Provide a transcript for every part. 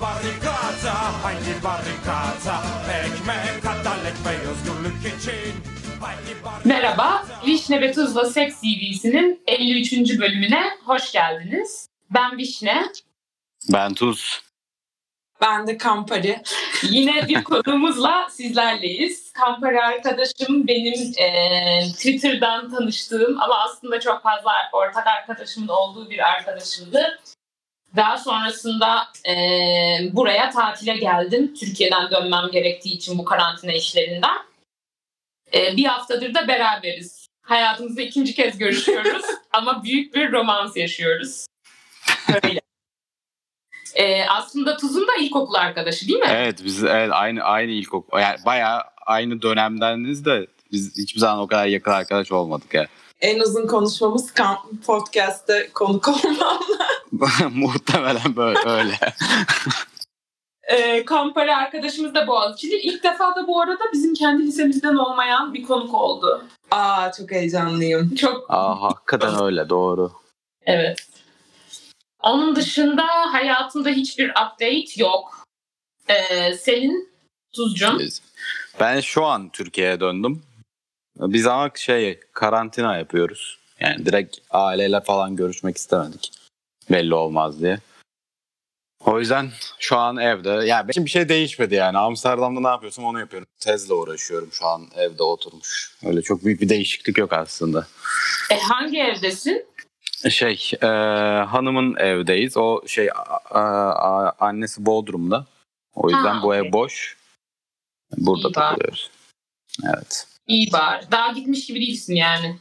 barrikata, haydi barrikata Ekmek, atan ekmeği özgürlük için Merhaba, Vişne ve Tuzla Seks CV'sinin 53. bölümüne hoş geldiniz. Ben Vişne. Ben Tuz. Ben de Kampari. Yine bir konuğumuzla sizlerleyiz. Kampari arkadaşım benim e, Twitter'dan tanıştığım ama aslında çok fazla ortak arkadaşımın olduğu bir arkadaşımdı. Daha sonrasında e, buraya tatile geldim. Türkiye'den dönmem gerektiği için bu karantina işlerinden. E, bir haftadır da beraberiz. Hayatımızda ikinci kez görüşüyoruz ama büyük bir romans yaşıyoruz. Böyle. E, aslında Tuz'un da ilkokul arkadaşı değil mi? Evet biz evet, aynı aynı ilkokul. Yani bayağı aynı dönemdeniz de biz hiçbir zaman o kadar yakın arkadaş olmadık ya. En uzun konuşmamız podcast'te konuk olmam. Muhtemelen böyle öyle. E, Kampari arkadaşımız da Boğaziçi'li. İlk defa da bu arada bizim kendi lisemizden olmayan bir konuk oldu. Aa çok heyecanlıyım. Çok Aa, hakikaten öyle doğru. evet. Onun dışında hayatında hiçbir update yok. E, senin Tuzcum. Ben şu an Türkiye'ye döndüm. Biz ama şey karantina yapıyoruz. Yani direkt aileyle falan görüşmek istemedik. Belli olmaz diye. O yüzden şu an evde. Yani benim bir şey değişmedi yani. Amsterdam'da ne yapıyorsam onu yapıyorum. Tezle uğraşıyorum şu an evde oturmuş. Öyle çok büyük bir değişiklik yok aslında. E, hangi evdesin? Şey, e, hanımın evdeyiz. O şey a- a- annesi Bodrum'da. O yüzden Ha, bu okey. ev boş. Burada İyi bari. takılıyoruz. Evet. İyi bari. Daha gitmiş gibi değilsin yani.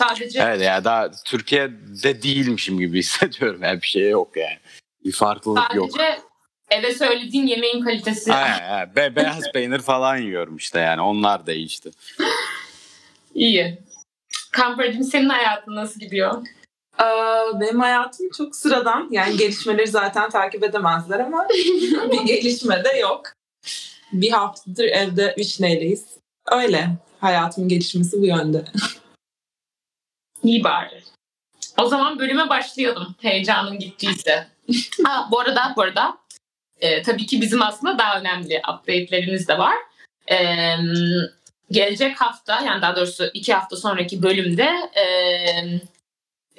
Sadece Evet ya daha Türkiye'de değilmişim gibi hissediyorum. Yani bir şey yok yani. Bir farklılık yok. sadece eve söylediğin yemeğin kalitesi. Aynen, aynen. Be- beyaz peynir falan yiyorum işte yani. Onlar değişti. İyi. Kamper'cim senin hayatın nasıl gidiyor? Aa, benim hayatım çok sıradan. Yani gelişmeleri zaten takip edemezler ama bir gelişme de yok. Bir haftadır evde vişneyleyiz. Öyle. Hayatımın gelişmesi bu yönde. İyi bari. O zaman bölüme başlayalım. Heyecanın gittiyse. ha, bu arada bu arada e, tabii ki bizim aslında daha önemli update'lerimiz de var. E, gelecek hafta yani daha doğrusu iki hafta sonraki bölümde e,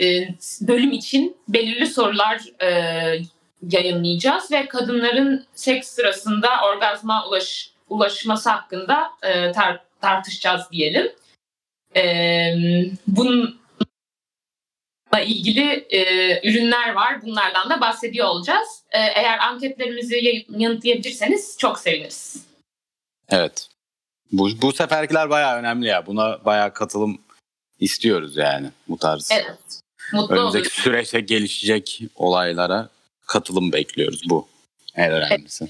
e, bölüm için belirli sorular e, yayınlayacağız ve kadınların seks sırasında orgazma ulaş, ulaşması hakkında e, tar- tartışacağız diyelim. E, bunun ilgili e, ürünler var. Bunlardan da bahsediyor olacağız. E, eğer anketlerimizi yanıtlayabilirseniz çok seviniriz. Evet. Bu, bu seferkiler bayağı önemli ya. Buna bayağı katılım istiyoruz yani bu tarz. Evet. Mutlu Önümüzdeki oluruz. süreçte gelişecek olaylara katılım bekliyoruz bu. En önemlisi.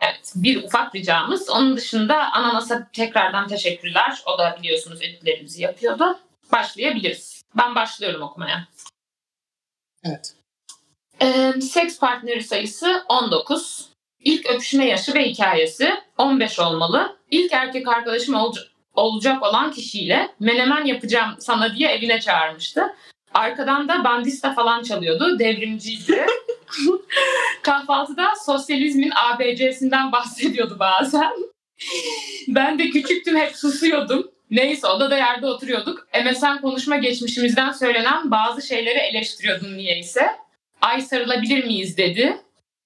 Evet. Bir ufak ricamız. Onun dışında Ananas'a tekrardan teşekkürler. O da biliyorsunuz editlerimizi yapıyordu. Başlayabiliriz. Ben başlıyorum okumaya. Evet. Ee, seks partneri sayısı 19. İlk öpüşme yaşı ve hikayesi 15 olmalı. İlk erkek arkadaşım olca- olacak olan kişiyle menemen yapacağım sana diye evine çağırmıştı. Arkadan da bandista falan çalıyordu. Devrimciydi. Kahvaltıda sosyalizmin ABC'sinden bahsediyordu bazen. ben de küçüktüm hep susuyordum. Neyse odada yerde oturuyorduk. MSN konuşma geçmişimizden söylenen bazı şeyleri eleştiriyordum niyeyse. Ay sarılabilir miyiz dedi.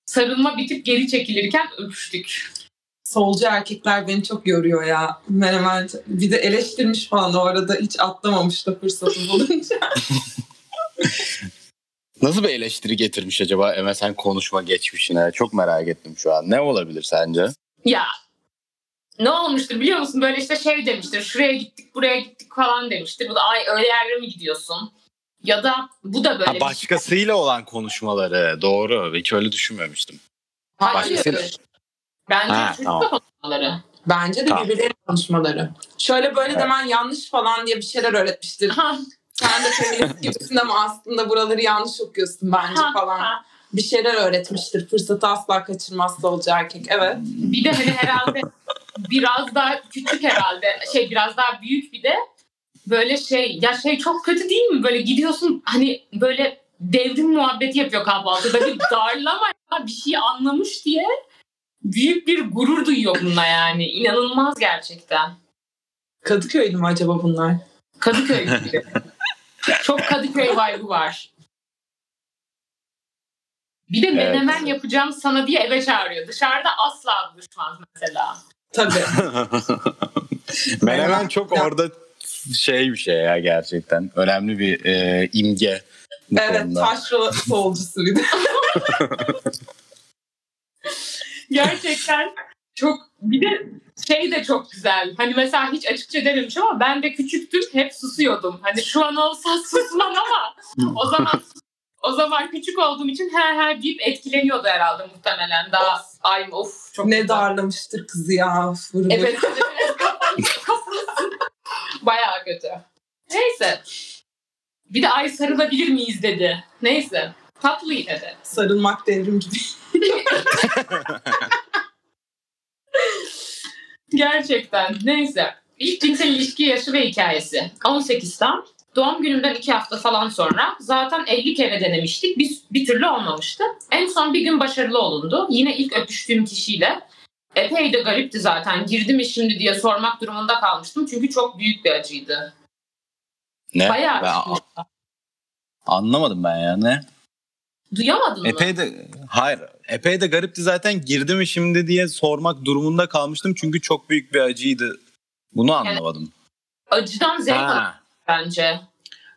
Sarılma bitip geri çekilirken öpüştük. Solcu erkekler beni çok yoruyor ya. Menemen bir de eleştirmiş falan o arada hiç atlamamış da fırsatı bulunca. Nasıl bir eleştiri getirmiş acaba MSN konuşma geçmişine? Çok merak ettim şu an. Ne olabilir sence? Ya ne olmuştur biliyor musun? Böyle işte şey demiştir. Şuraya gittik buraya gittik falan demiştir. Bu da ay öyle yerlere mi gidiyorsun? Ya da bu da böyle Ha, bir şey. başkasıyla olan konuşmaları. Doğru. Hiç öyle düşünmemiştim. Hayır. başkasıyla- Bence Ha, tamam. konuşmaları. Bence de Tamam. birbirlerinin konuşmaları. Şöyle böyle Evet. demen yanlış falan diye bir şeyler öğretmiştir. Ha, Sen de feminist gibisin ama aslında buraları yanlış okuyorsun bence ha, falan. ha. Bir şeyler öğretmiştir. Fırsatı asla kaçırmaz solcu erkek. Evet. Bir de hani herhalde biraz daha küçük herhalde. Şey biraz daha büyük bir de böyle şey ya şey çok kötü değil mi? Böyle gidiyorsun hani böyle devrim muhabbeti yapıyor kahvaltıda. Bir darlama ya bir şey anlamış diye büyük bir gurur duyuyor bununla yani. İnanılmaz gerçekten. Kadıköy'lü mü acaba bunlar? Kadıköy gibi. Çok Kadıköy vibe'ı var. Bir de menemen yapacağım sana diye eve çağırıyor. Dışarıda asla buluşmaz mesela. Tabii. Menemen çok orada şey bir şey ya gerçekten. Önemli bir e, imge bu evet konuda. taşra solcusuydu. Gerçekten çok bir de şey de çok güzel. Hani mesela hiç açıkça dememiş ama ben de küçüktüm hep susuyordum. Hani şu an olsa susmam ama o zaman o zaman küçük olduğum için he he deyip etkileniyordu herhalde muhtemelen. Daha ay of çok ne güzel. darlamıştır kızı ya. Vur. Evet. Bayağı kötü. Neyse. Bir de ay sarılabilir miyiz dedi. Neyse. Tatlı yine de. Sarılmak devrim gibi. Gerçekten. Neyse. İlk cinsel ilişki yaşı ve hikayesi. 18'den. Doğum günümden iki hafta falan sonra zaten 50 kere denemiştik. Bir, bir türlü olmamıştı. En son bir gün başarılı olundu. Yine ilk öpüştüğüm kişiyle. Epey de garipti zaten. Girdi mi şimdi diye sormak durumunda kalmıştım. Çünkü çok büyük bir acıydı. Ne? Bayağı Ben çıkmış. anlamadım ben ya ne? Duyamadın mı? Epey de hayır epey de garipti zaten girdi mi şimdi diye sormak durumunda kalmıştım çünkü çok büyük bir acıydı. Bunu anlamadım. Acıdan zevk Ha. Bence.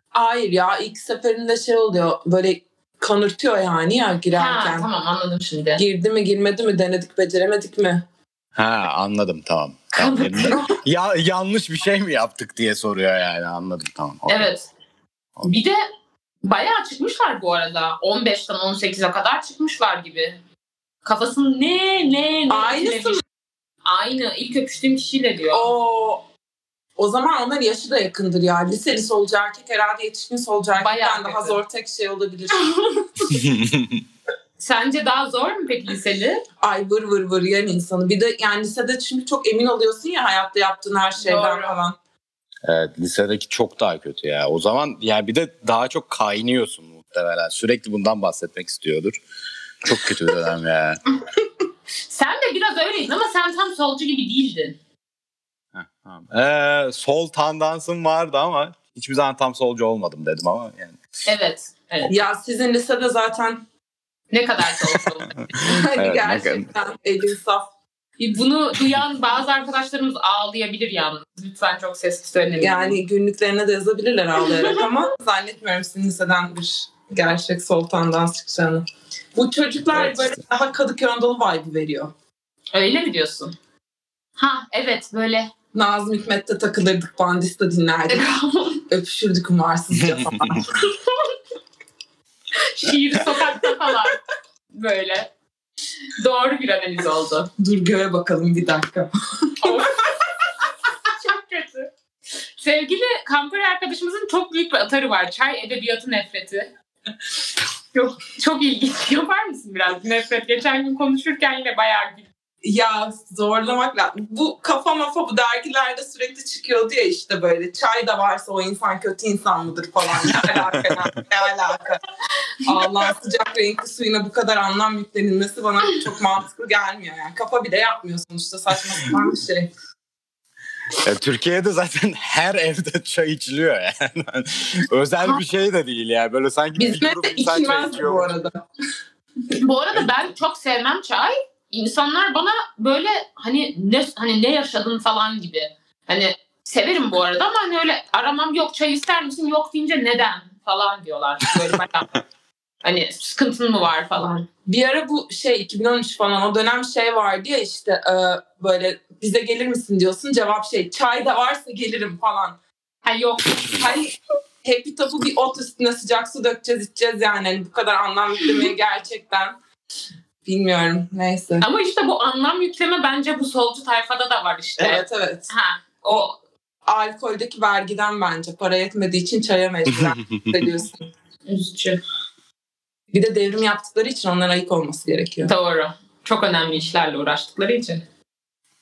Hayır ya ilk seferinde şey oluyor böyle kanırtıyor yani ya Ha, girerken. tamam anladım şimdi. Girdi mi girmedi mi denedik beceremedik mi? ha anladım tamam. tamam. ya yanlış bir şey mi yaptık diye soruyor yani anladım tamam. Okey. Evet. Bir de bayağı çıkmışlar bu arada. 15'ten 18'e kadar çıkmışlar gibi. Kafasını ne ne ne Aynısı etkilemiş. Aynı. İlk öpüştüğüm kişiyle diyor. O o zaman onların yaşı da yakındır ya. Liseli solcu erkek herhalde yetişkin solcu erkekten daha zor tek şey olabilir. Sence daha zor mu peki liseli? Ay vır vır vır yen insanı. Bir de yani lisede çünkü çok emin oluyorsun ya hayatta yaptığın her şeyden Doğru. falan. evet lisedeki çok daha kötü ya. O zaman yani bir de daha çok kaynıyorsun muhtemelen. Sürekli bundan bahsetmek istiyordur. Çok kötü bir dönem ya. Sen de biraz öyleydin ama sen tam solcu gibi değildin. Ee, sol tandansım vardı ama hiçbir zaman tam solcu olmadım dedim ama yani. Evet. evet. Ya sizin lisede zaten Ne kadar solcu hani Evet, gerçekten elin saf. Bunu duyan bazı arkadaşlarımız ağlayabilir yalnız. Lütfen çok sesli söylemeyin. Yani günlüklerine de yazabilirler ağlayarak ama zannetmiyorum sizin liseden bir gerçek sol tandans çıkacağını. Bu çocuklar Evet. böyle daha Kadıköy Anadolu vibe veriyor. Öyle mi diyorsun? Ha evet böyle. Nazım Hikmet'te takılırdık, Bandis'te dinlerdik. Öpüşürdük umarsızca falan. Şiir sokakta falan. Böyle. Doğru bir analiz oldu. Dur göğe bakalım bir dakika. Çok kötü. Sevgili kamper arkadaşımızın çok büyük bir atarı var. Çay edebiyatı nefreti. Çok, çok ilginç. Yapar mısın biraz nefret? Geçen gün konuşurken yine bayağı. Ya zorlamak lazım. Bu kafa mafa bu dergilerde sürekli çıkıyordu ya işte böyle çay da varsa o insan kötü insan mıdır falan. Ne alaka ya? ne alaka. Allah sıcak renkli suyuna bu kadar anlam yüklenilmesi bana çok mantıklı gelmiyor. Yani kafa bile yapmıyor sonuçta saçma sapan bir şey. Ya, Türkiye'de zaten her evde çay içiliyor yani. Özel bir şey de değil yani. Böyle sanki bir Bizde grup de insan çay içilmez bu içiyor. arada. Bu arada ben çok sevmem çay. İnsanlar bana böyle hani ne hani ne yaşadın falan gibi. Hani severim bu arada ama hani öyle aramam yok çay ister misin yok deyince neden falan diyorlar. Böyle bayağı hani sıkıntın mı var falan. Bir ara bu şey 2013 falan o dönem şey vardı ya işte e, böyle bize gelir misin diyorsun cevap şey çay da varsa gelirim falan. Ha yok Hani Happy Top'u bir ot üstüne sıcak su dökeceğiz içeceğiz yani. Hani bu kadar anlam yüklemeye gerçekten bilmiyorum neyse. ama işte bu anlam yükleme bence bu solcu tayfada da var işte. Evet evet. Ha o Alkoldeki vergiden bence para yetmediği için çaya mecburen veriyorsun. üzücü. Bir de devrim yaptıkları için onlara ayık olması gerekiyor. Doğru. Çok önemli işlerle uğraştıkları için.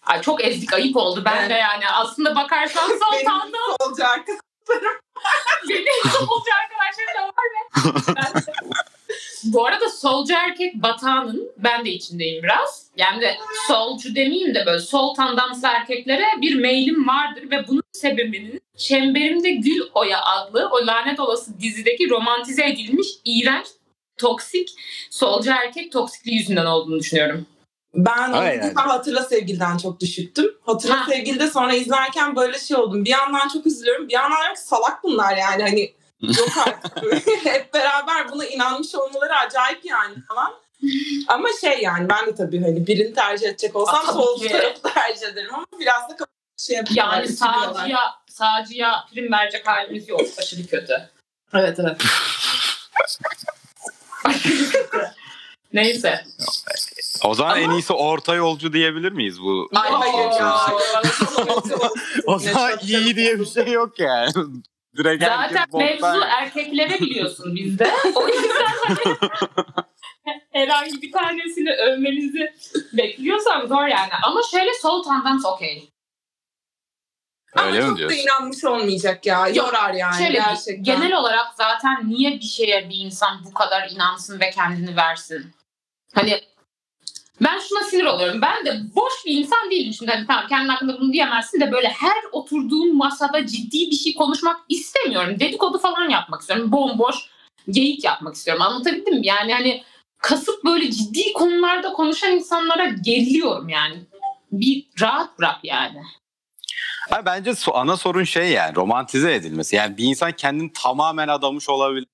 Ay çok ezdik ayıp oldu. Ben Evet. de yani aslında bakarsan Benim soltandan olacak. Benim solcu arkadaşlarım da var ve ben de- Bu arada solcu erkek batağının ben de içindeyim biraz. Yani de solcu demeyeyim de böyle sol tandanslı erkeklere bir meylim vardır ve bunun sebebinin Çemberimde Gül Oya adlı o lanet olası dizideki romantize edilmiş iğrenç toksik solcu erkek toksikliği yüzünden olduğunu düşünüyorum. Ben Aynen. Hatırla Sevgili'den çok düşüktüm. Hatırla Ha. Sevgili'de sonra izlerken böyle şey oldum. Bir yandan çok üzülüyorum. Bir yandan salak bunlar yani. Hani yok artık. Hep beraber buna inanmış olmaları acayip yani falan. Ama şey yani ben de tabii hani birini tercih edecek olsam Aa, tabii sol ki. tarafı tercih ederim ama biraz da şey yapıyorlar. Yani sağcıya, sağcıya prim verecek halimiz yok. Aşırı kötü. Evet evet. Neyse. O zaman Ama- en iyisi orta yolcu diyebilir miyiz bu? Ay hayır ya. o zaman iyi diye bir şey yok yani. Direkt Zaten herkes mevzu erkeklere biliyorsun bizde. O yüzden hani herhangi bir tanesini övmenizi bekliyorsam zor yani. Ama şöyle sol tandans okey. Ama Öyle mi çok da inanmış olmayacak ya. Yorar yani Şöyle gerçekten. genel olarak zaten niye bir şeye bir insan bu kadar inansın ve kendini versin? Hani ben şuna sinir oluyorum. Ben de boş bir insan değilim şimdi. Hani tamam kendin hakkında bunu diyemezsin de böyle her oturduğum masada ciddi bir şey konuşmak istemiyorum. Dedikodu falan yapmak istiyorum. Bomboş geyik yapmak istiyorum. Anlatabildim mi? Yani hani kasıp böyle ciddi konularda konuşan insanlara geriliyorum yani. Bir rahat bırak yani. Ha, bence ana sorun şey yani romantize edilmesi. Yani bir insan kendini tamamen adamış olabilir.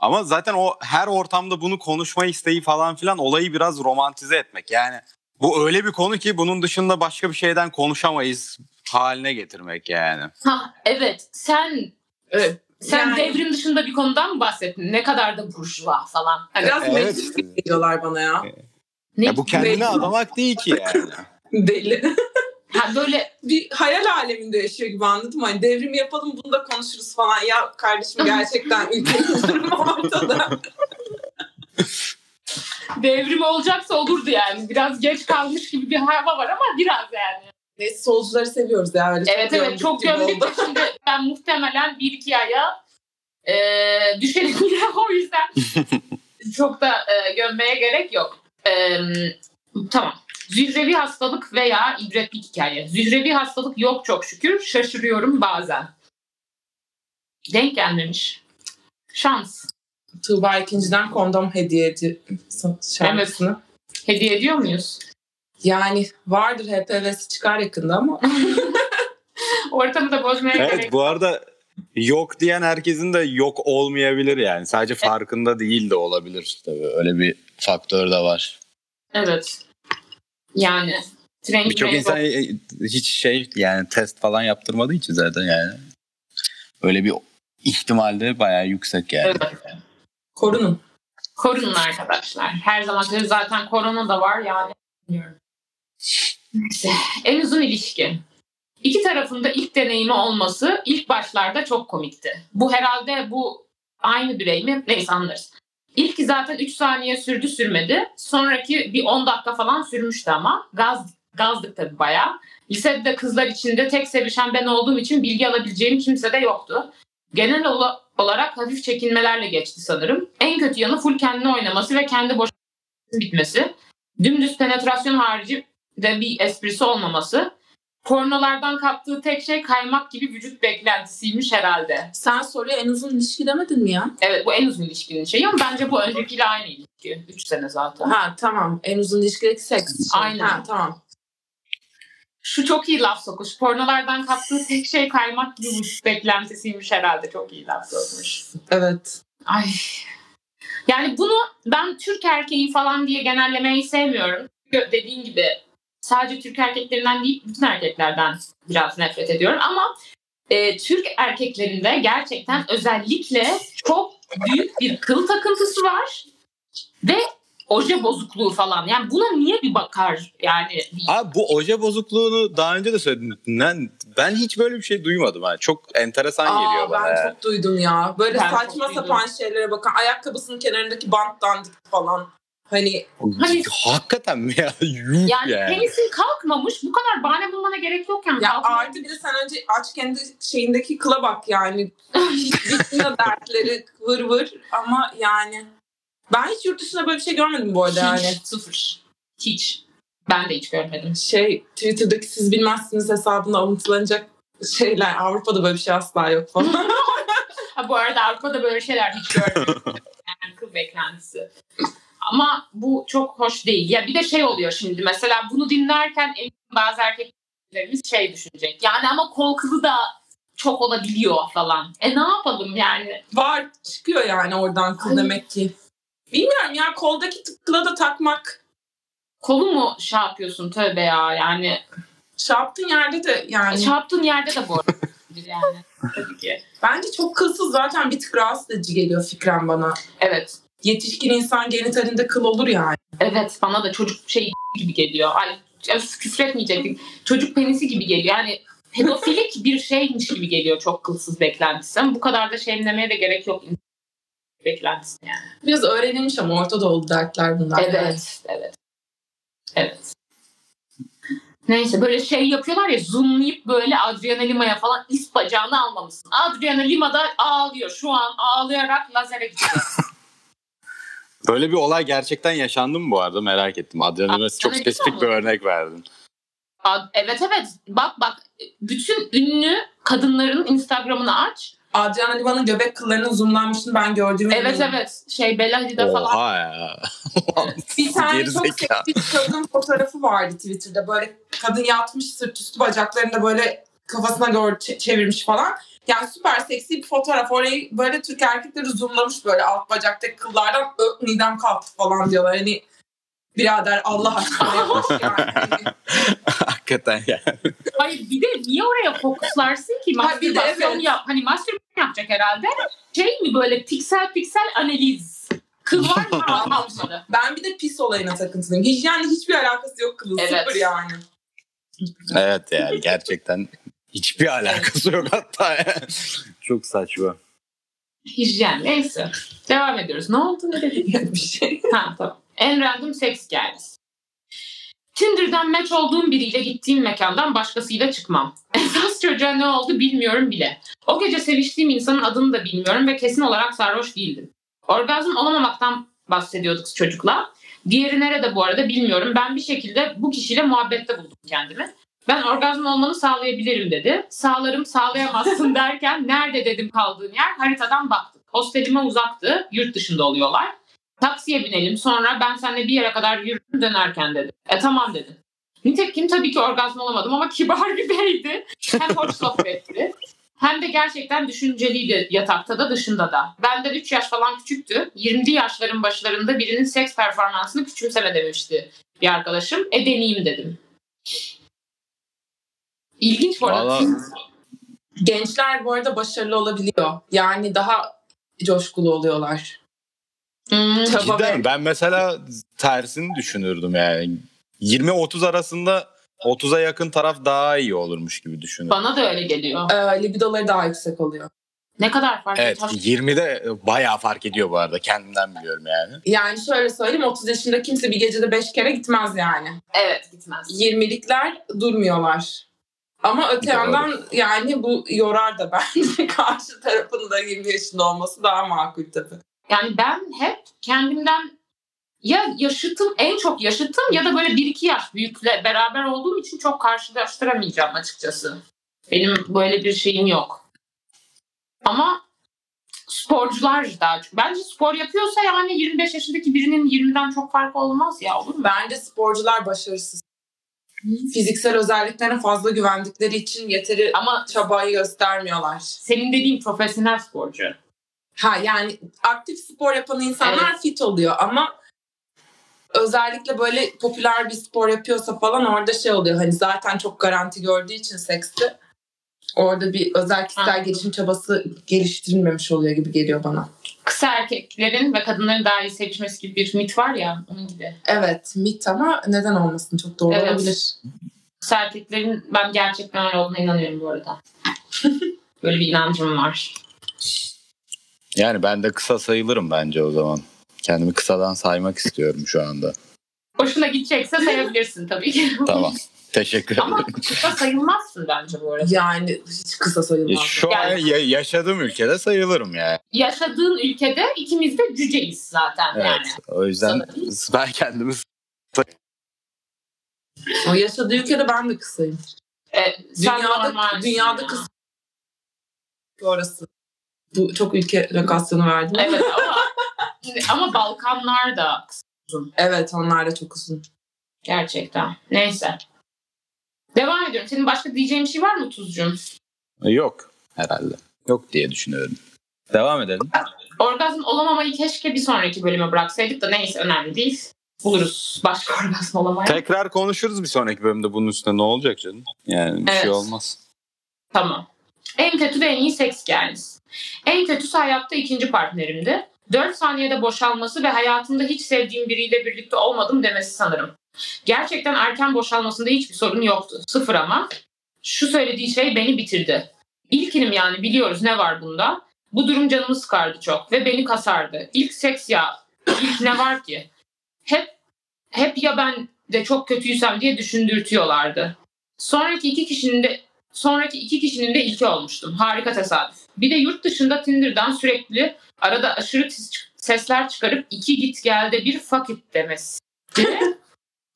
Ama zaten o her ortamda bunu konuşma isteği falan filan olayı biraz romantize etmek. Yani bu öyle bir konu ki bunun dışında başka bir şeyden konuşamayız haline getirmek yani. Ha evet sen Evet. Sen Yani- devrim dışında bir konudan mı bahsettin? Ne kadar da burjuva falan. Hani Biraz Evet meclis geliyorlar bana ya. ne Ya bu kendini adamak değil ki yani. Deli. ha böyle bir hayal aleminde yaşıyor gibi anladım. Hani devrim yapalım bunu da konuşuruz falan. Ya kardeşim gerçekten ülkenin durumu ortada. devrim olacaksa olurdu yani. Biraz geç kalmış gibi bir hava var ama biraz yani. Neyse solcuları seviyoruz ya. Öyle Evet evet çok gömdük şimdi ben muhtemelen bir iki aya e, düşerim yine o yüzden çok da e, gömmeye gerek yok. E, tamam. Zührevi hastalık veya ibretlik hikaye. Zührevi hastalık yok çok şükür. Şaşırıyorum bazen. Denk gelmemiş. Şans. Tuğba ikinciden kondom hediye ediyor şarkısını. Hediye ediyor muyuz? Yani vardır HPV'si çıkar yakında ama Ortamı da bozmaya gerek Evet bu arada yok diyen herkesin de yok olmayabilir yani. Sadece farkında değil de olabilir tabii. Öyle bir faktör de var. Evet. Yani. Training Birçok insan e, hiç şey yani test falan yaptırmadığı için zaten yani. Öyle bir ihtimal de bayağı yüksek yani. Evet. korunun. Korunun arkadaşlar. Her zaman zaten korona da var yani. Bilmiyorum. Neyse. En uzun ilişki. İki tarafında ilk deneyimi olması ilk başlarda çok komikti. Bu herhalde bu aynı birey mi? Neyse anlarız. İlki zaten 3 saniye sürdü sürmedi. Sonraki bir 10 dakika falan sürmüştü ama. Gaz, gazdık tabii bayağı. Lisede de kızlar içinde tek sevişen ben olduğum için bilgi alabileceğim kimse de yoktu. Genel ola- olarak hafif çekinmelerle geçti sanırım. En kötü yanı full kendine oynaması ve kendi boş bitmesi. Dümdüz penetrasyon harici de bir esprisi olmaması. Pornolardan kaptığı tek şey kaymak gibi vücut beklentisiymiş herhalde. Sen soruya en uzun ilişki demedin mi ya? Evet bu en uzun ilişkinin şeyi ama bence bu öncekiyle aynı ilişki. 3 sene zaten. Ha tamam. En uzun ilişkideki seks. için. Aynen. Ha tamam. Şu çok iyi laf sokuş. Pornolardan kaptığı tek şey kaymak gibi vücut beklentisiymiş herhalde. Çok iyi laf sokmuş. Evet. Ay. Yani bunu ben Türk erkeği falan diye genellemeyi sevmiyorum. Çünkü dediğin gibi sadece Türk erkeklerinden değil bütün erkeklerden biraz nefret ediyorum. Ama e, Türk erkeklerinde gerçekten özellikle çok büyük bir kıl takıntısı var. Ve oje bozukluğu falan. Yani buna niye bir bakar yani? Abi bu oje bozukluğunu daha önce de söyledim. Ben, ben hiç böyle bir şey duymadım. Ha. Çok enteresan geliyor Aa, bana. ben yani. çok duydum ya. Böyle Ben saçma duydum. sapan şeylere bakın. Ayakkabısının kenarındaki bant dandik falan. Hani Hani- Hakikaten mi ya? Yuh Yani, yani. penisin kalkmamış. Bu kadar bahane bulmana gerek yok yani. ya Kalkmıyor. artı bir de sen önce aç kendi şeyindeki kıla bak yani. Bitmiyor dertleri vır vır ama yani. Ben hiç yurt dışında böyle bir şey görmedim bu arada yani. Hiç, sıfır. Hiç. Ben de hiç görmedim. Şey Twitter'daki siz bilmezsiniz hesabında unutulacak şeyler. Avrupa'da böyle bir şey asla yok falan. Ha bu arada Avrupa'da böyle şeyler hiç görmedim. yani kız beklentisi. Ama bu çok hoş değil. Ya bir de şey oluyor şimdi mesela bunu dinlerken bazı erkeklerimiz şey düşünecek. Yani ama kol kızı da çok olabiliyor falan. E ne yapalım yani? Var çıkıyor yani oradan kıl Ay. demek ki. Bilmiyorum ya koldaki tıkla da takmak. Kolu mu şey yapıyorsun tövbe ya yani. Yaptığın yerde de yani. Şey yaptığın yerde de bu arada. yani. Tabii ki. Bence çok kılsız zaten bir tık rahatsız edici geliyor fikren bana. Evet. Yetişkin insan genitalinde kıl olur yani. Evet bana da çocuk şey gibi geliyor. Ay küfretmeyecektik. Çocuk penisi gibi geliyor. Yani pedofilik bir şeymiş gibi geliyor çok kılsız beklentisi. Ama bu kadar da şeyimlemeye de gerek yok beklentisi yani. Biraz öğrenilmiş ama Orta Doğulu dertler bunlar. Evet, evet. Evet. Neyse böyle şey yapıyorlar ya zoomlayıp böyle Adriana Lima'ya falan is bacağını almamışsın. Adriana Lima da ağlıyor. Şu an ağlayarak lazere gidiyor. Böyle bir olay gerçekten yaşandı mı bu arada merak ettim. Adriana Lima çok spesifik bir örnek verdin. Evet evet bak bak bütün ünlü kadınların Instagram'ını aç. Adriana Lima'nın göbek kıllarının zoomlanmışını ben gördüm. Evet evet şey Bella Hadid'e falan. Oha ya. Bir tane çok seksi bir kadın fotoğrafı vardı Twitter'da. Böyle kadın yatmış sırt üstü bacaklarını da böyle kafasına doğru çe- çevirmiş falan. Yani süper seksi bir fotoğraf. Orayı böyle Türk erkekleri zoomlamış böyle alt bacaktaki kıllardan "Ö, midem kalktı falan diyorlar. Hani birader Allah aşkına yavaş yani. Hakikaten yani. Hayır bir de niye oraya fokuslarsın ki? Ha, bir de evet. yap. Hani mastürbasyon yapacak herhalde. Şey mi böyle piksel piksel analiz. Kıl var mı almamışları? Ben bir de pis olayına takıntılıyım. Hiç, yani hiçbir alakası yok kılın. Evet. Sıfır yani. Evet yani gerçekten hiçbir alakası yok hatta. Çok saçma. Hijyen neyse. Devam ediyoruz. Ne oldu ne dedik? Bir şey. ha tamam. En random seks hikayesi. Tinder'dan match olduğum biriyle gittiğim mekandan başkasıyla çıkmam. Esas çocuğa ne oldu bilmiyorum bile. O gece seviştiğim insanın adını da bilmiyorum ve kesin olarak sarhoş değildim. Orgazm olamamaktan bahsediyorduk çocukla. Diğeri nerede bu arada bilmiyorum. Ben bir şekilde bu kişiyle muhabbette buldum kendimi. Ben orgazm olmanı sağlayabilirim dedi. Sağlarım sağlayamazsın derken nerede dedim kaldığın yer haritadan baktık. Hostelime uzaktı. Yurt dışında oluyorlar. Taksiye binelim sonra ben seninle bir yere kadar yürürüm dönerken dedi. E tamam dedim. Nitekim tabii ki orgazm olamadım ama kibar bir beydi. Hem hoş sohbetti. Hem de gerçekten düşünceliydi yatakta da dışında da. Benden 3 yaş falan küçüktü. 20'li yaşların başlarında birinin seks performansını küçümseme demişti bir arkadaşım. E deneyeyim dedim. İlginç bu arada. Vallahi- Gençler bu arada başarılı olabiliyor. Yani daha coşkulu oluyorlar. Hmm, Cidden ve- ben mesela tersini düşünürdüm yani. 20-30 arasında 30'a yakın taraf daha iyi olurmuş gibi düşünüyorum. bana da öyle geliyor. e, libidoları daha yüksek oluyor. Ne kadar fark Evet eder? 20'de bayağı fark ediyor bu arada kendimden biliyorum yani. Yani şöyle söyleyeyim 30 yaşında kimse bir gecede 5 kere gitmez yani. Evet gitmez. 20'likler durmuyorlar. Ama öte Doğru. yandan yani bu yorar da bence karşı tarafın da 20 yaşında olması daha makul tabii. Yani ben hep kendimden ya yaşıtım en çok yaşıtım ya da böyle bir iki yaş büyükle beraber olduğum için çok karşılaştıramayacağım açıkçası. Benim böyle bir şeyim yok. Ama sporcular daha çok. Bence spor yapıyorsa yani 25 yaşındaki birinin 20'den çok farkı olmaz ya olur mu? Bence sporcular başarısız. Fiziksel özelliklerine fazla güvendikleri için yeteri Ama çabayı göstermiyorlar. senin dediğin profesyonel sporcu. Ha yani aktif spor yapan insanlar fit oluyor ama özellikle böyle popüler bir spor yapıyorsa falan orada şey oluyor hani zaten çok garanti gördüğü için seksi orada bir özel kişisel Anladım. gelişim çabası geliştirilmemiş oluyor gibi geliyor bana. Kısa erkeklerin ve kadınların daha iyi sevişmesi gibi bir mit var ya onun gibi. Evet mit ama neden olmasın çok doğru Evet. olabilir. Kısa erkeklerin ben gerçekten öyle olduğuna inanıyorum bu arada. Böyle bir inancım var. Yani ben de kısa sayılırım bence o zaman. Kendimi kısadan saymak istiyorum şu anda. Hoşuna gidecekse sayabilirsin tabii ki. Tamam. Teşekkür Ama ederim. kısa sayılmazsın bence bu arada. Yani hiç kısa sayılmaz. Şu an Yani- ya- yaşadığım ülkede sayılırım yani. Yaşadığın ülkede ikimiz de cüceyiz zaten Evet. yani. O yüzden Sanırım. ben kendimi O yaşadığı ülkede ben de kısayım. E, Dünyada, dünyada ya. kısa orası. Bu çok ülke lokasyonu verdim. Evet ama ama Balkanlar da Evet onlar da çok uzun. gerçekten. Neyse. Devam ediyorum. Senin başka diyeceğin bir şey var mı Tuzcuğum? yok herhalde. Yok diye düşünüyorum. Devam edelim. Orgazm olamamayı keşke bir sonraki bölüme bıraksaydık da neyse önemli değil. Buluruz başka orgazm olamayı. Tekrar konuşuruz bir sonraki bölümde bunun üstüne ne olacak canım? Yani bir Evet. şey olmaz. Tamam. En kötü ve en iyi seks hikayeniz. En kötüsü hayatta ikinci partnerimdi. 4 saniyede boşalması ve hayatımda hiç sevdiğim biriyle birlikte olmadım demesi sanırım. Gerçekten erken boşalmasında hiçbir sorun yoktu. Sıfır ama. Şu söylediği şey beni bitirdi. İlkinim yani biliyoruz ne var bunda. Bu durum canımı sıkardı çok ve beni kasardı. İlk seks ya. İlk ne var ki? Hep hep ya ben de çok kötüysem diye düşündürtüyorlardı. Sonraki iki kişinin de sonraki iki kişinin de ilki olmuştum. Harika tesadüf. Bir de yurt dışında Tinder'dan sürekli arada aşırı sesler çıkarıp iki git gelde bir fuck it demesi.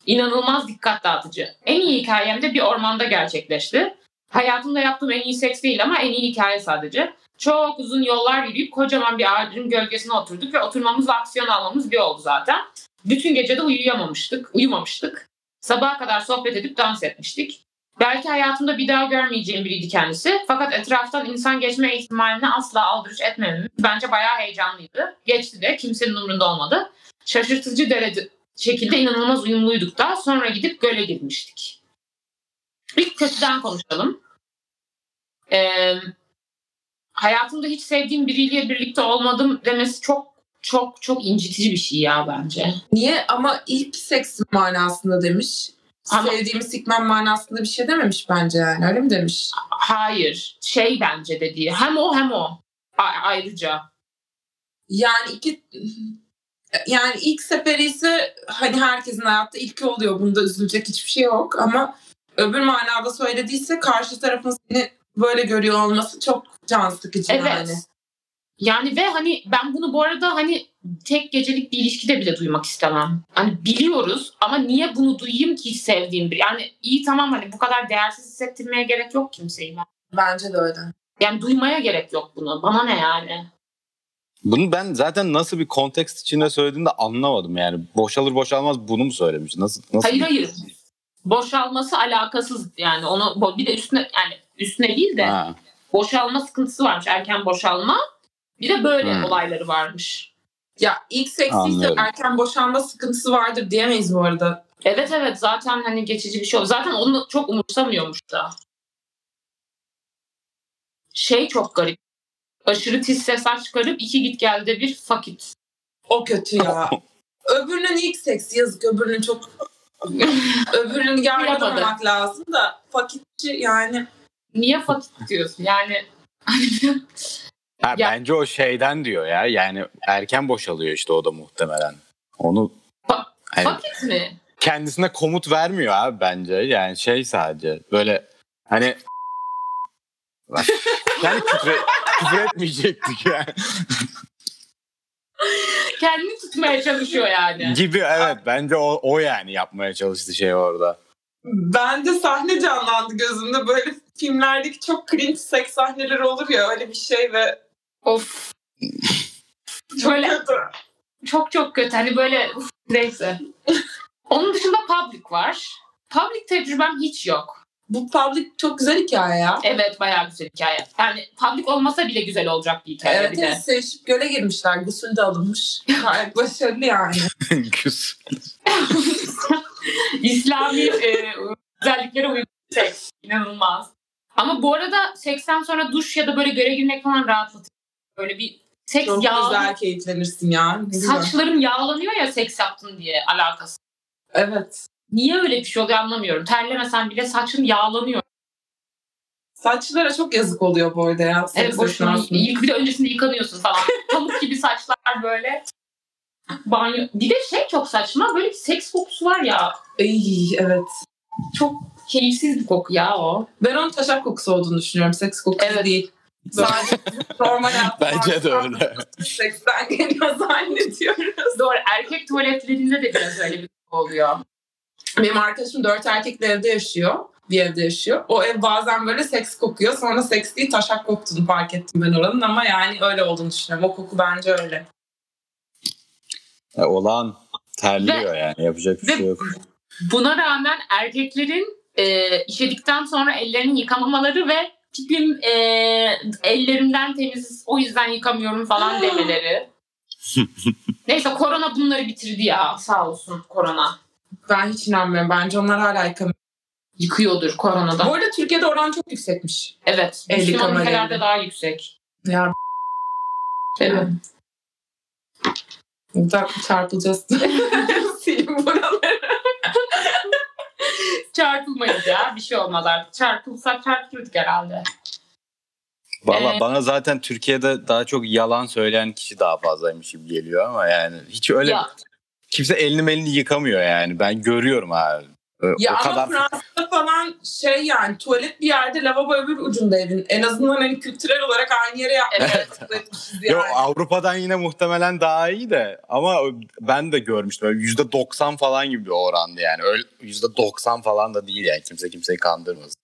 İnanılmaz dikkat dağıtıcı. En iyi hikayem de bir ormanda gerçekleşti. Hayatımda yaptığım en iyi seks değil ama en iyi hikaye sadece. Çok uzun yollar yürüyüp kocaman bir ağacın gölgesine oturduk ve oturmamızla aksiyon almamız bir oldu zaten. Bütün gece de uyuyamamıştık, uyumamıştık. Sabaha kadar sohbet edip dans etmiştik. Belki hayatımda bir daha görmeyeceğim biriydi kendisi. Fakat etraftan insan geçme ihtimalini asla aldırış etmememiz bence bayağı heyecanlıydı. Geçti de kimsenin umurunda olmadı. Şaşırtıcı derece şekilde inanılmaz uyumluyduk da sonra gidip göle girmiştik. İlk kötüden konuşalım. Ee, hayatımda hiç sevdiğim biriyle birlikte olmadım demesi çok çok çok incitici bir şey ya bence. Niye? Ama ilk seks manasında demiş. Ama- Sevdiğimi sikmem manasında bir şey dememiş bence yani. Öyle mi demiş? Hayır. Şey bence dediği. Hem o hem o. A- ayrıca. Yani iki yani ilk seferi ise hani herkesin hayatta ilki oluyor. Bunda üzülecek hiçbir şey yok ama öbür manada söylediyse karşı tarafın seni böyle görüyor olması çok can sıkıcı Evet. yani. Yani ve hani ben bunu bu arada hani tek gecelik bir ilişkide bile duymak istemem. Hani biliyoruz ama niye bunu duyayım ki hiç sevdiğim bir. Yani iyi tamam hani bu kadar değersiz hissettirmeye gerek yok kimseyi. Bence de öyle. Yani duymaya gerek yok bunu. Bana ne yani? Bunu ben zaten nasıl bir kontekst içinde söylediğini de anlamadım yani. Boşalır boşalmaz bunu mu söylemiş? Nasıl, nasıl Hayır hayır. Boşalması alakasız yani onu bir de üstüne yani üstüne değil de Ha. boşalma sıkıntısı varmış erken boşalma. Bir de böyle Hmm. olayları varmış. Ya ilk seksiyse Anlıyorum. erken boşanma sıkıntısı vardır diyemeyiz bu arada. Evet evet zaten hani geçici bir şey oldu. Zaten onu çok umursamıyormuş da. Şey çok garip. Aşırı tiz sesler çıkarıp iki git geldi bir fakit. O kötü ya. Öbürünün ilk seksi yazık. Öbürünün çok öbürünü yargılamamak lazım da fakitçi yani Niye fakit diyorsun? Yani Ha, Ya- Bence o şeyden diyor ya. Yani erken boşalıyor işte o da muhtemelen. Onu Fa- hani fakit mi? kendisine komut vermiyor abi bence. Yani şey sadece böyle hani yani küfür, küfür etmeyecektik yani. Kendini tutmaya çalışıyor yani. Gibi evet bence o, o yani yapmaya çalıştı şey orada. ben de sahne canlandı gözümde böyle filmlerdeki çok cringe seks sahneleri olur ya öyle bir şey ve Of. Böyle çok çok kötü. Hani böyle uf, neyse. Onun dışında public var. Public tecrübem hiç yok. Bu public çok güzel hikaye ya. Evet bayağı güzel hikaye. Yani public olmasa bile güzel olacak bir hikaye Evet, bir de. evet sevişip göle girmişler. Gusül de alınmış. Gayet başarılı yani. Küs. İslami e, özelliklere uygun seks. İnanılmaz. Ama bu arada seksten sonra duş ya da böyle göre girmek falan rahatlatıyor. Böyle bir seks Çok yağlı. güzel keyiflenirsin ya. Güzel. Saçlarım yağlanıyor ya seks yaptın diye alakası. Evet. Niye öyle bir şey oluyor anlamıyorum. Terlemesen bile saçın yağlanıyor. Saçlara çok yazık oluyor bu arada ya. Evet boşuna. İlk bir de öncesinde yıkanıyorsun falan. Pamuk gibi saçlar böyle. Banyo. Bir de şey çok saçma. Böyle bir seks kokusu var ya. Ay, evet. Çok keyifsiz bir koku ya o. Ben onun taşak kokusu olduğunu düşünüyorum. Seks kokusu Evet. değil. Sadece normal Bence de öyle. Seksten geliyor zannediyoruz. Doğru. Erkek tuvaletlerinde de biraz öyle bir koku oluyor. Benim arkadaşım dört erkekle evde yaşıyor. Bir evde yaşıyor. O ev bazen böyle seks kokuyor. Sonra seks değil taşak koktuğunu fark ettim ben oranın ama yani öyle olduğunu düşünüyorum. O koku bence öyle. Ya, Olan terliyor yani yapacak bir ve- şey yok. Buna rağmen erkeklerin e, işedikten sonra ellerini yıkamamaları ve tipim e, ellerimden temiz o yüzden yıkamıyorum falan demeleri. Neyse korona bunları bitirdi ya sağ olsun korona. Ben hiç inanmıyorum. Bence onlar hala yıkamıyor. Yıkıyordur koronada. Bu arada Türkiye'de oran çok yüksekmiş. Evet. Müslüman ülkelerde daha yüksek. Ya Evet. burada çarpılacağız. Silin buraları. Çarpılmayız ya. Bir şey olmaz artık. Çarpılsak çarpılırdık herhalde. Valla Ee, bana zaten Türkiye'de daha çok yalan söyleyen kişi daha fazlaymış gibi geliyor ama yani hiç öyle Ya. Kimse elini melini yıkamıyor yani. Ben görüyorum abi. Ya o ama kadar Fransa'da falan şey yani tuvalet bir yerde lavabo öbür ucunda evin. En azından hani kültürel olarak aynı yere yapmışız yani. Yo, Avrupa'dan yine muhtemelen daha iyi de ama ben de görmüştüm. Öyle %90 falan gibi bir orandı yani. Öyle %90 falan da değil yani. Kimse kimseyi kandırmasın.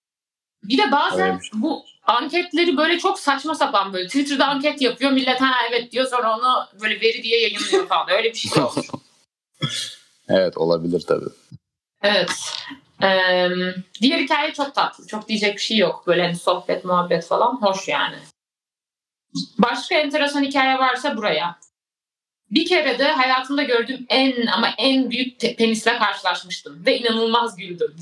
Bir de bazen şey. bu anketleri böyle çok saçma sapan böyle Twitter'da anket yapıyor millet ha evet diyor sonra onu böyle veri diye yayınlıyor falan öyle bir şey olur. Evet olabilir tabii. evet. Ee, diğer hikaye çok tatlı. Çok diyecek bir şey yok. Böyle hani sohbet muhabbet falan hoş yani. Başka enteresan hikaye varsa buraya. Bir kere de hayatımda gördüğüm en ama en büyük penisle karşılaşmıştım. Ve inanılmaz güldüm.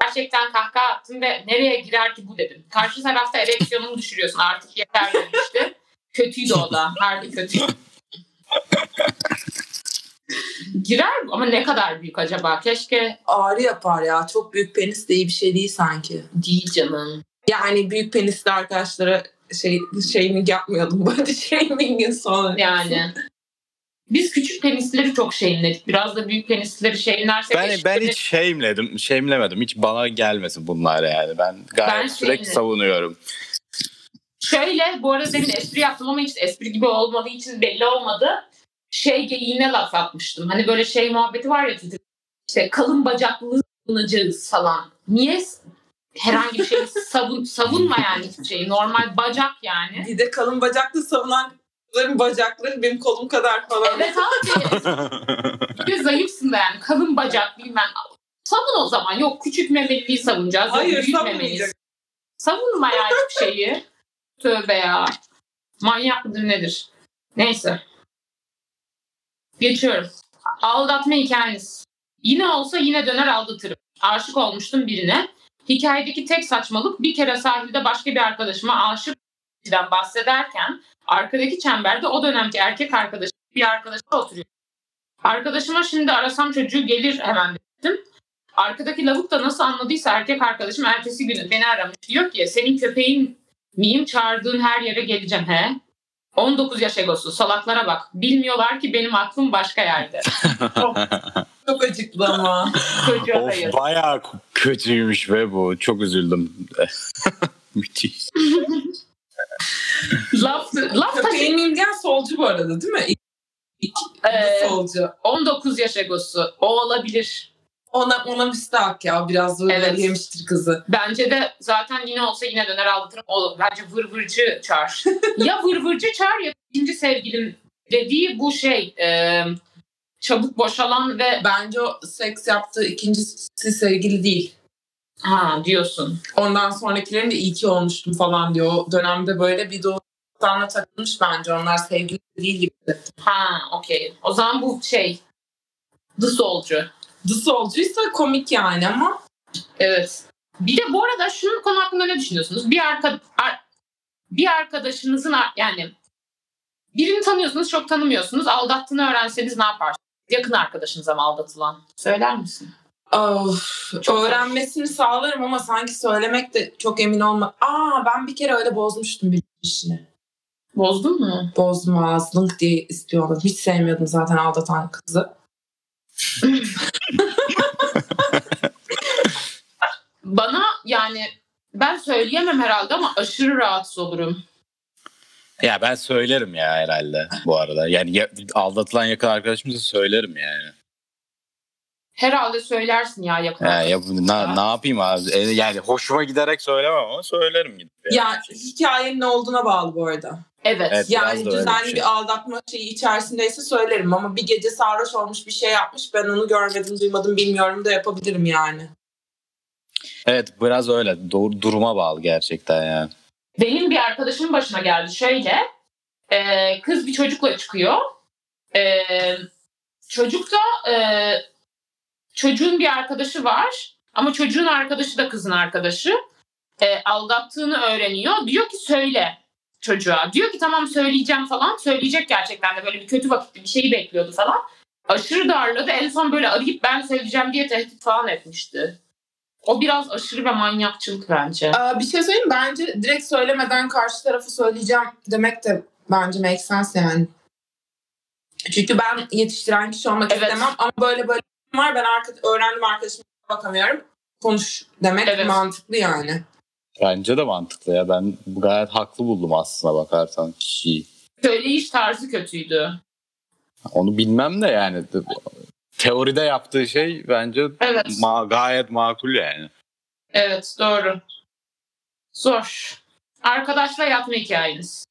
Gerçekten kahkaha attım ve nereye girer ki bu dedim. Karşı tarafta ereksiyonumu düşürüyorsun artık yeter demişti. Kötüydü o da. Harbi kötü. Girer ama ne kadar büyük acaba? Keşke Ağrı yapar ya. Çok büyük penis de iyi bir şey değil sanki. değil canım. Yani büyük penisli arkadaşlara şey shaming yapmıyordum. Body shaming'in sonu. Yani. Biz küçük penisleri çok şeyinledik. Biraz da büyük penisleri şeyinlersek... Ben, ben hiç shame'ledim, shame'lemedim. Hiç bana gelmesin bunlar yani. Ben gayet Ben sürekli savunuyorum. Şöyle bu arada demin espri yaptım ama hiç espri gibi olmadığı için belli olmadı. Şey geyiğine laf atmıştım. Hani böyle şey muhabbeti var ya. İşte kalın bacaklı savunacağız falan. Niye herhangi bir şeyi savun, savunma yani hiçbir şeyi. Normal bacak yani. Bir de kalın bacaklı savunan kızların bacakları benim kolum kadar falan. Evet abi. Bir de zayıfsın da yani. Kalın bacak bilmem. Savun o zaman. Yok küçük memeliliği savunacağız. Hayır savunmayacak. Savunma ya hiçbir şeyi. Tövbe ya. Manyak mıdır nedir? Neyse. Geçiyorum. Aldatma hikayeniz. Yine olsa yine döner aldatırım. Aşık olmuştum birine. Hikayedeki tek saçmalık bir kere sahilde başka bir arkadaşıma aşık bahsederken arkadaki çemberde o dönemki erkek arkadaşım bir arkadaşla oturuyor. Arkadaşıma şimdi arasam çocuğu gelir hemen dedim. Arkadaki lavuk da nasıl anladıysa erkek arkadaşım ertesi günü beni aramış. Diyor ki senin köpeğin miyim çağırdığın her yere geleceğim he. 19 yaş egosu salaklara bak. Bilmiyorlar ki benim aklım başka yerde. Çok acıklı ama. Çocuğa of yazık. bayağı kötüymüş ve bu. Çok üzüldüm. Müthiş. Laf, laf taşı, Köpeğin diyen solcu bu arada değil mi? İlk Ee, solcu. 19 yaş egosu. O olabilir. Ona, ona müstahak ya. Biraz da Evet. yemiştir kızı. Bence de zaten yine olsa yine döner aldatırım. O bence vırvırcı çağır. ya vırvırcı çağır ya ikinci sevgilim dediği bu şey e, çabuk boşalan ve Bence o seks yaptığı ikincisi sevgili değil. ha diyorsun. Ondan sonrakilerin de iyi ki olmuştum falan diyor. O dönemde böyle bir doğuştanla takılmış bence. Onlar sevgili değil gibi. Ha okey. O zaman bu şey The Soldier. The solcuysa komik yani ama Evet. Bir de bu arada şunun konu hakkında ne düşünüyorsunuz? Bir arka ar- bir arkadaşınızın ar- yani birini tanıyorsunuz çok tanımıyorsunuz. Aldattığını öğrenseniz ne yaparsınız? Yakın arkadaşınıza mı aldatılan? Söyler misin? of, Çok öğrenmesini sağlarım ama sanki söylemek de çok emin olma. Aa ben bir kere öyle bozmuştum bir işini. Bozdun mu? Bozdum ağzılık diye istiyorum. Hiç sevmiyordum zaten aldatan kızı. Bana yani ben söyleyemem herhalde ama aşırı rahatsız olurum. Ya ben söylerim ya herhalde bu arada. Yani ya- aldatılan yakın arkadaşımıza söylerim yani. Herhalde söylersin ya yakın. Ya, ya bu- na- ne yapayım abi? E, Yani hoşuma giderek söylemem ama söylerim gidip. yani. Ya hikayenin ne olduğuna bağlı bu arada. Evet. Evet. Yani düzenli bir bir, şey. aldatma şeyi içerisindeyse söylerim ama bir gece sarhoş olmuş bir şey yapmış ben onu görmedim duymadım bilmiyorum da yapabilirim yani. Evet biraz öyle. Doğru, duruma bağlı gerçekten yani. Benim bir arkadaşımın başına geldi şöyle. e, kız bir çocukla çıkıyor. E, çocuk da e, çocuğun bir arkadaşı var. Ama çocuğun arkadaşı da kızın arkadaşı. E, aldattığını öğreniyor. Diyor ki söyle çocuğa. Diyor ki tamam söyleyeceğim falan. Söyleyecek gerçekten de böyle bir kötü vakitte bir şeyi bekliyordu falan. Aşırı darladı. En son böyle arayıp ben söyleyeceğim diye tehdit falan etmişti. O biraz aşırı ve manyakçılık bence. Aa, bir şey söyleyeyim bence direkt söylemeden karşı tarafı söyleyeceğim demek de bence make sense yani. Çünkü ben yetiştiren kişi olmak Evet. istemem ama böyle böyle var ben arka, öğrendim arkadaşıma bakamıyorum. Konuş demek Evet. mantıklı yani. Bence de mantıklı ya. Ben gayet haklı buldum aslına bakarsan kişiyi. Söyleyiş tarzı kötüydü. Onu bilmem de yani. Teoride yaptığı şey bence Evet. ma- gayet makul yani. Evet doğru. Zor. Arkadaşla yatma hikayeniz.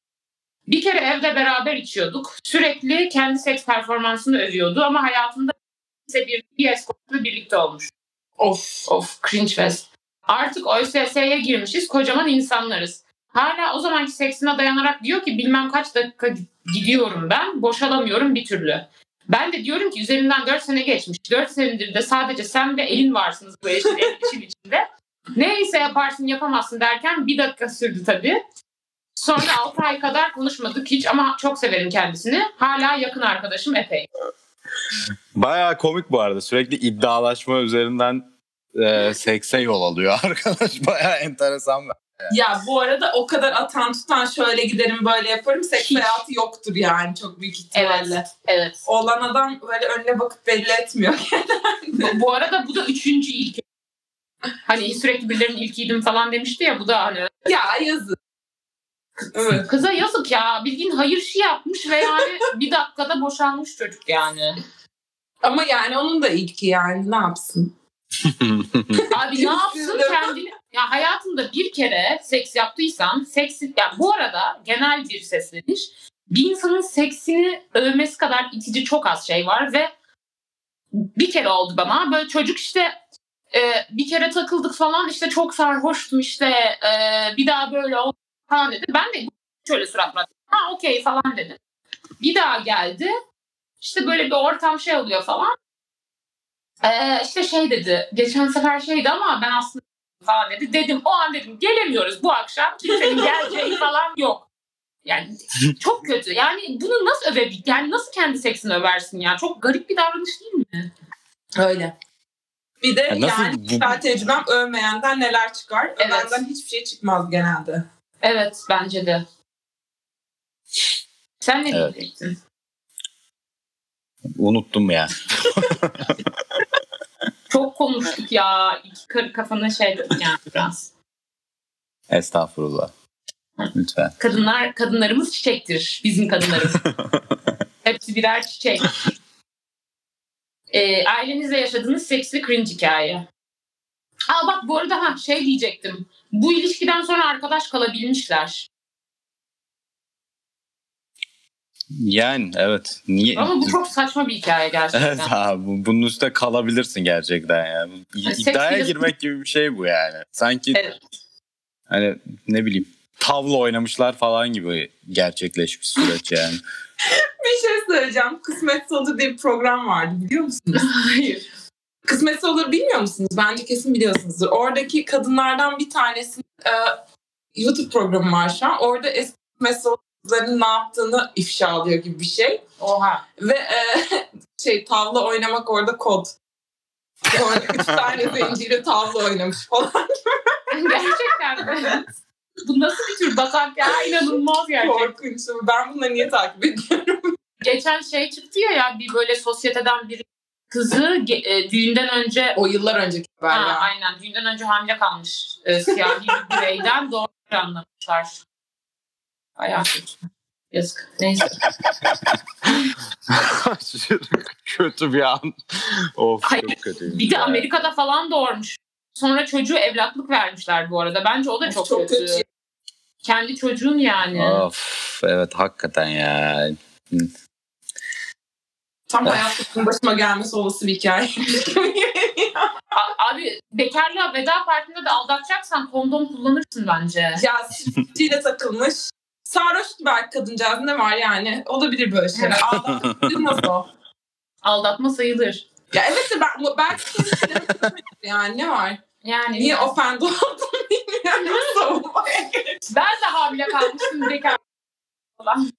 Bir kere evde beraber içiyorduk. Sürekli kendi seks performansını övüyordu ama hayatında ise bir, bir eskortla birlikte olmuş. Of. Of cringe fest. Artık ÖSS'ye girmişiz kocaman insanlarız. Hala o zamanki seksine dayanarak diyor ki bilmem kaç dakika gidiyorum ben boşalamıyorum bir türlü. Ben de diyorum ki üzerinden 4 sene geçmiş. 4 senedir de sadece sen ve elin varsınız bu işin, işin içinde. Neyse yaparsın yapamazsın derken bir dakika sürdü tabii. Sonra 6 ay kadar konuşmadık hiç ama çok severim kendisini. Hala yakın arkadaşım epey. Bayağı komik bu arada. Sürekli iddialaşma üzerinden e, sekse yol alıyor arkadaş. Bayağı enteresan. Ya bu arada o kadar atan tutan şöyle giderim böyle yaparım seks hayatı yoktur yani çok büyük ihtimalle. Evet. Evet. Olan adam böyle önüne bakıp belli etmiyor. Bu, bu arada bu da üçüncü ilk. Hani sürekli birilerinin ilkiydim falan demişti ya bu da hani ya yazık. Evet. kıza yazık ya bildiğin hayır işi yapmış ve yani bir dakikada boşanmış çocuk yani. Ama yani onun da ilki yani ne yapsın? Abi ne yapsın kendini? Ya hayatında bir kere seks yaptıysan seksi ya bu arada genel bir sesleniş bir insanın seksini övmesi kadar itici çok az şey var ve bir kere oldu bana böyle çocuk işte e, bir kere takıldık falan işte çok sarhoştum işte e, bir daha böyle oldu falan dedi. Ben de şöyle suratla ha okey falan dedim. Bir daha geldi işte böyle bir ortam şey oluyor falan. Ee, işte şey dedi. Geçen sefer şeydi ama ben aslında falan dedi. Dedim o an dedim gelemiyoruz bu akşam. Kimsenin geleceği falan yok. Yani çok kötü. Yani bunu nasıl övebil? Yani nasıl kendi seksini översin ya? Çok garip bir davranış değil mi? Öyle. Bir de Ya nasıl yani bu- kişisel tecrübem övmeyenden neler çıkar? Evet. Övenden hiçbir şey çıkmaz genelde. Evet bence de. Sen ne Evet. diyecektin? Unuttum ya. Çok konuştuk ya. İki karı kafana şey yani biraz. Estağfurullah. Lütfen. Kadınlar, kadınlarımız çiçektir. Bizim kadınlarımız. Hepsi birer çiçek. Ee, ailenizle yaşadığınız seksli cringe hikaye. Aa bak bu arada ha şey diyecektim. Bu ilişkiden sonra arkadaş kalabilmişler. Yani evet. Niye? Ama bu çok saçma bir hikaye Evet gerçekten. abi bu- bunun üstüne kalabilirsin gerçekten yani. Yani İddiaya girmek gibi bir şey bu yani. Sanki Evet. hani ne bileyim tavla oynamışlar falan gibi gerçekleşmiş süreç yani. Bir şey söyleyeceğim. Kısmetse Olur diye bir program vardı biliyor musunuz? Hayır. Kısmetse Olur bilmiyor musunuz? Bence kesin biliyorsunuzdur. Oradaki kadınlardan bir tanesinin e, YouTube programı var şu an. Orada eski Kısmetse Olur'ların ne yaptığını ifşa alıyor gibi bir şey. Oha. Ve e, şey tavla oynamak orada kod. Orada üç tane zenciyle tavla oynamış falan. Gerçekten mi? Bu nasıl bir tür batak ya? İnanılmaz gerçekten. Korkunç. Ben bunları niye takip ediyorum? Geçen şey çıktı ya ya bir böyle sosyeteden bir kızı e, düğünden önce O yıllar önceki haber ha, ya. aynen düğünden önce hamile kalmış e, siyahi bir bireyden doğru anlamışlar. Bayağı kötü. Yazık. Neyse. kötü bir an. Of Hayır, çok kötü. Bir de Amerika'da falan doğurmuş. Sonra çocuğu evlatlık vermişler bu arada. Bence o da çok, Çok kötü. kötü. Kendi çocuğun yani. Of evet hakikaten ya. Tam hayatımın başıma gelmesi olası bir hikaye. A- abi bekarlığa veda partinde de aldatacaksan kondom kullanırsın bence. ya sürtüyle takılmış. Sarhoş belki kadıncağız ne var yani? Olabilir böyle şeyler. Ağlatılmaz o. Aldatma sayılır. Ya evet de ben, belki yani ne var? Yani Niye ofend oldum bilmiyorum. Savunmaya ben de hamile kalmıştım bekar falan.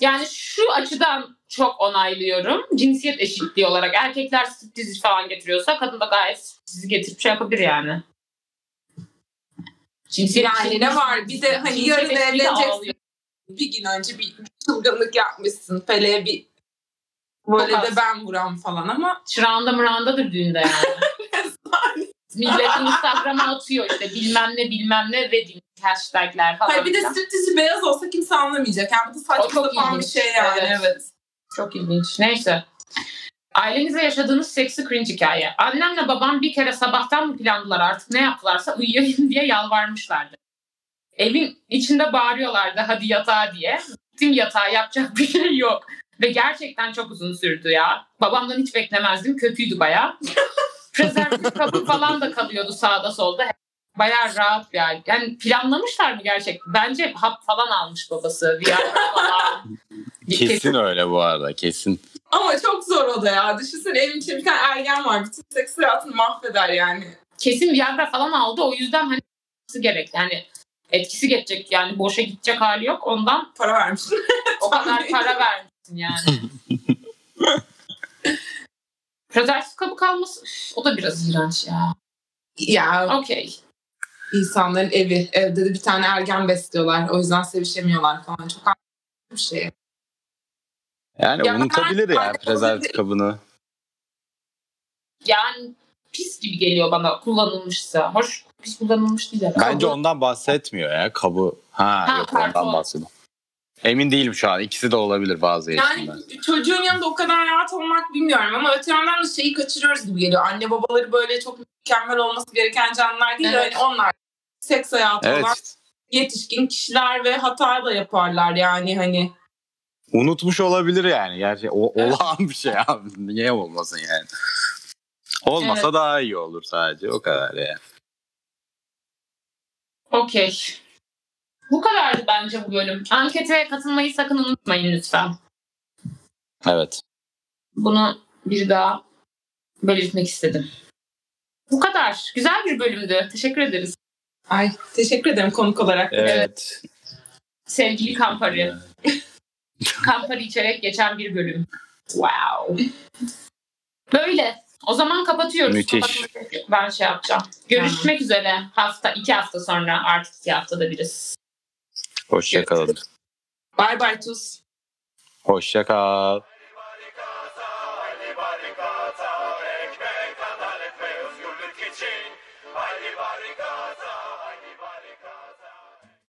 Yani şu açıdan çok onaylıyorum. Cinsiyet eşitliği olarak erkekler striptiz falan getiriyorsa kadın da gayet striptizi getirip şey yapabilir yani. Cinsiyet Yani ne var? Bir de hani yarın evleneceksin. Bir gün önce bir çılgınlık yapmışsın. Pele'ye bir böyle de ben vuram falan ama Çırağında mırağındadır düğünde yani. Millet Instagram'a atıyor işte bilmem ne bilmem ne wedding hashtagler falan. Hayır bir de striptizi beyaz olsa kimse anlamayacak. Yani bu da saçma sapan bir şey yani. Evet. Evet. Çok ilginç. Neyse. Ailenizle yaşadığınız seksi cringe hikaye. Annemle babam bir kere sabahtan mı plandılar artık ne yaptılarsa uyuyayım diye yalvarmışlardı. Evin içinde bağırıyorlardı hadi yatağa diye. Gittim yatağa yapacak bir şey yok. Ve gerçekten çok uzun sürdü ya. Babamdan hiç beklemezdim. Kötüydü bayağı. Prezervatif kabı falan da kalıyordu sağda solda. Bayağı rahat yani. Yani planlamışlar mı gerçekten? Bence hap falan almış babası. Viagra falan. Kesin öyle bu arada kesin. Ama çok zor o da ya. Düşünsene evin içinde bir tane ergen var. Bütün seks hayatını mahveder yani. kesin Viagra falan aldı. O yüzden hani gerek. Yani etkisi geçecek yani boşa gidecek hali yok. Ondan Para vermişsin. o kadar para vermişsin yani. Prezervatif kabı kalması üf, o da biraz iğrenç ya. ya Okey. insanların evi. Evde de bir tane ergen besliyorlar. O yüzden sevişemiyorlar falan. Çok anlamlı bir şey. Yani Ya unutabilir ben- ya prezervatif kabını. Yani pis gibi geliyor bana kullanılmışsa. Hoş pis kullanılmış değil herhalde. Bence ondan bahsetmiyor ya kabı. Ha, Ha, yok karton. ondan bahsediyor. Emin değilim şu an. İkisi de olabilir bazı Yani yaşında. çocuğun yanında o kadar rahat olmak bilmiyorum ama öte yandan da şeyi kaçırıyoruz gibi geliyor. Anne babaları böyle çok mükemmel olması gereken canlılar değil. Evet. Yani onlar seks hayatı olan Evet. yetişkin kişiler ve hata da yaparlar yani hani. Unutmuş olabilir yani. Gerçi o, Evet. olağan bir şey abi. Niye olmasın yani? Olmasa Evet. daha iyi olur sadece. O kadar yani. Okey. Bu kadardı bence bu bölüm. Ankete katılmayı sakın unutmayın lütfen. Evet. Bunu bir daha belirtmek istedim. Bu kadar. Güzel bir bölümdü. Teşekkür ederiz. Ay teşekkür ederim konuk olarak. Evet. Sevgili Kampari. Kampari içerek geçen bir bölüm. Wow. Böyle. O zaman kapatıyoruz. Müthiş. Kapatmak- Ben şey yapacağım. Görüşmek üzere. Hafta, iki hafta sonra artık iki haftada biriz. Hoşçakalın. Bye bye Tuz. Hoşçakal.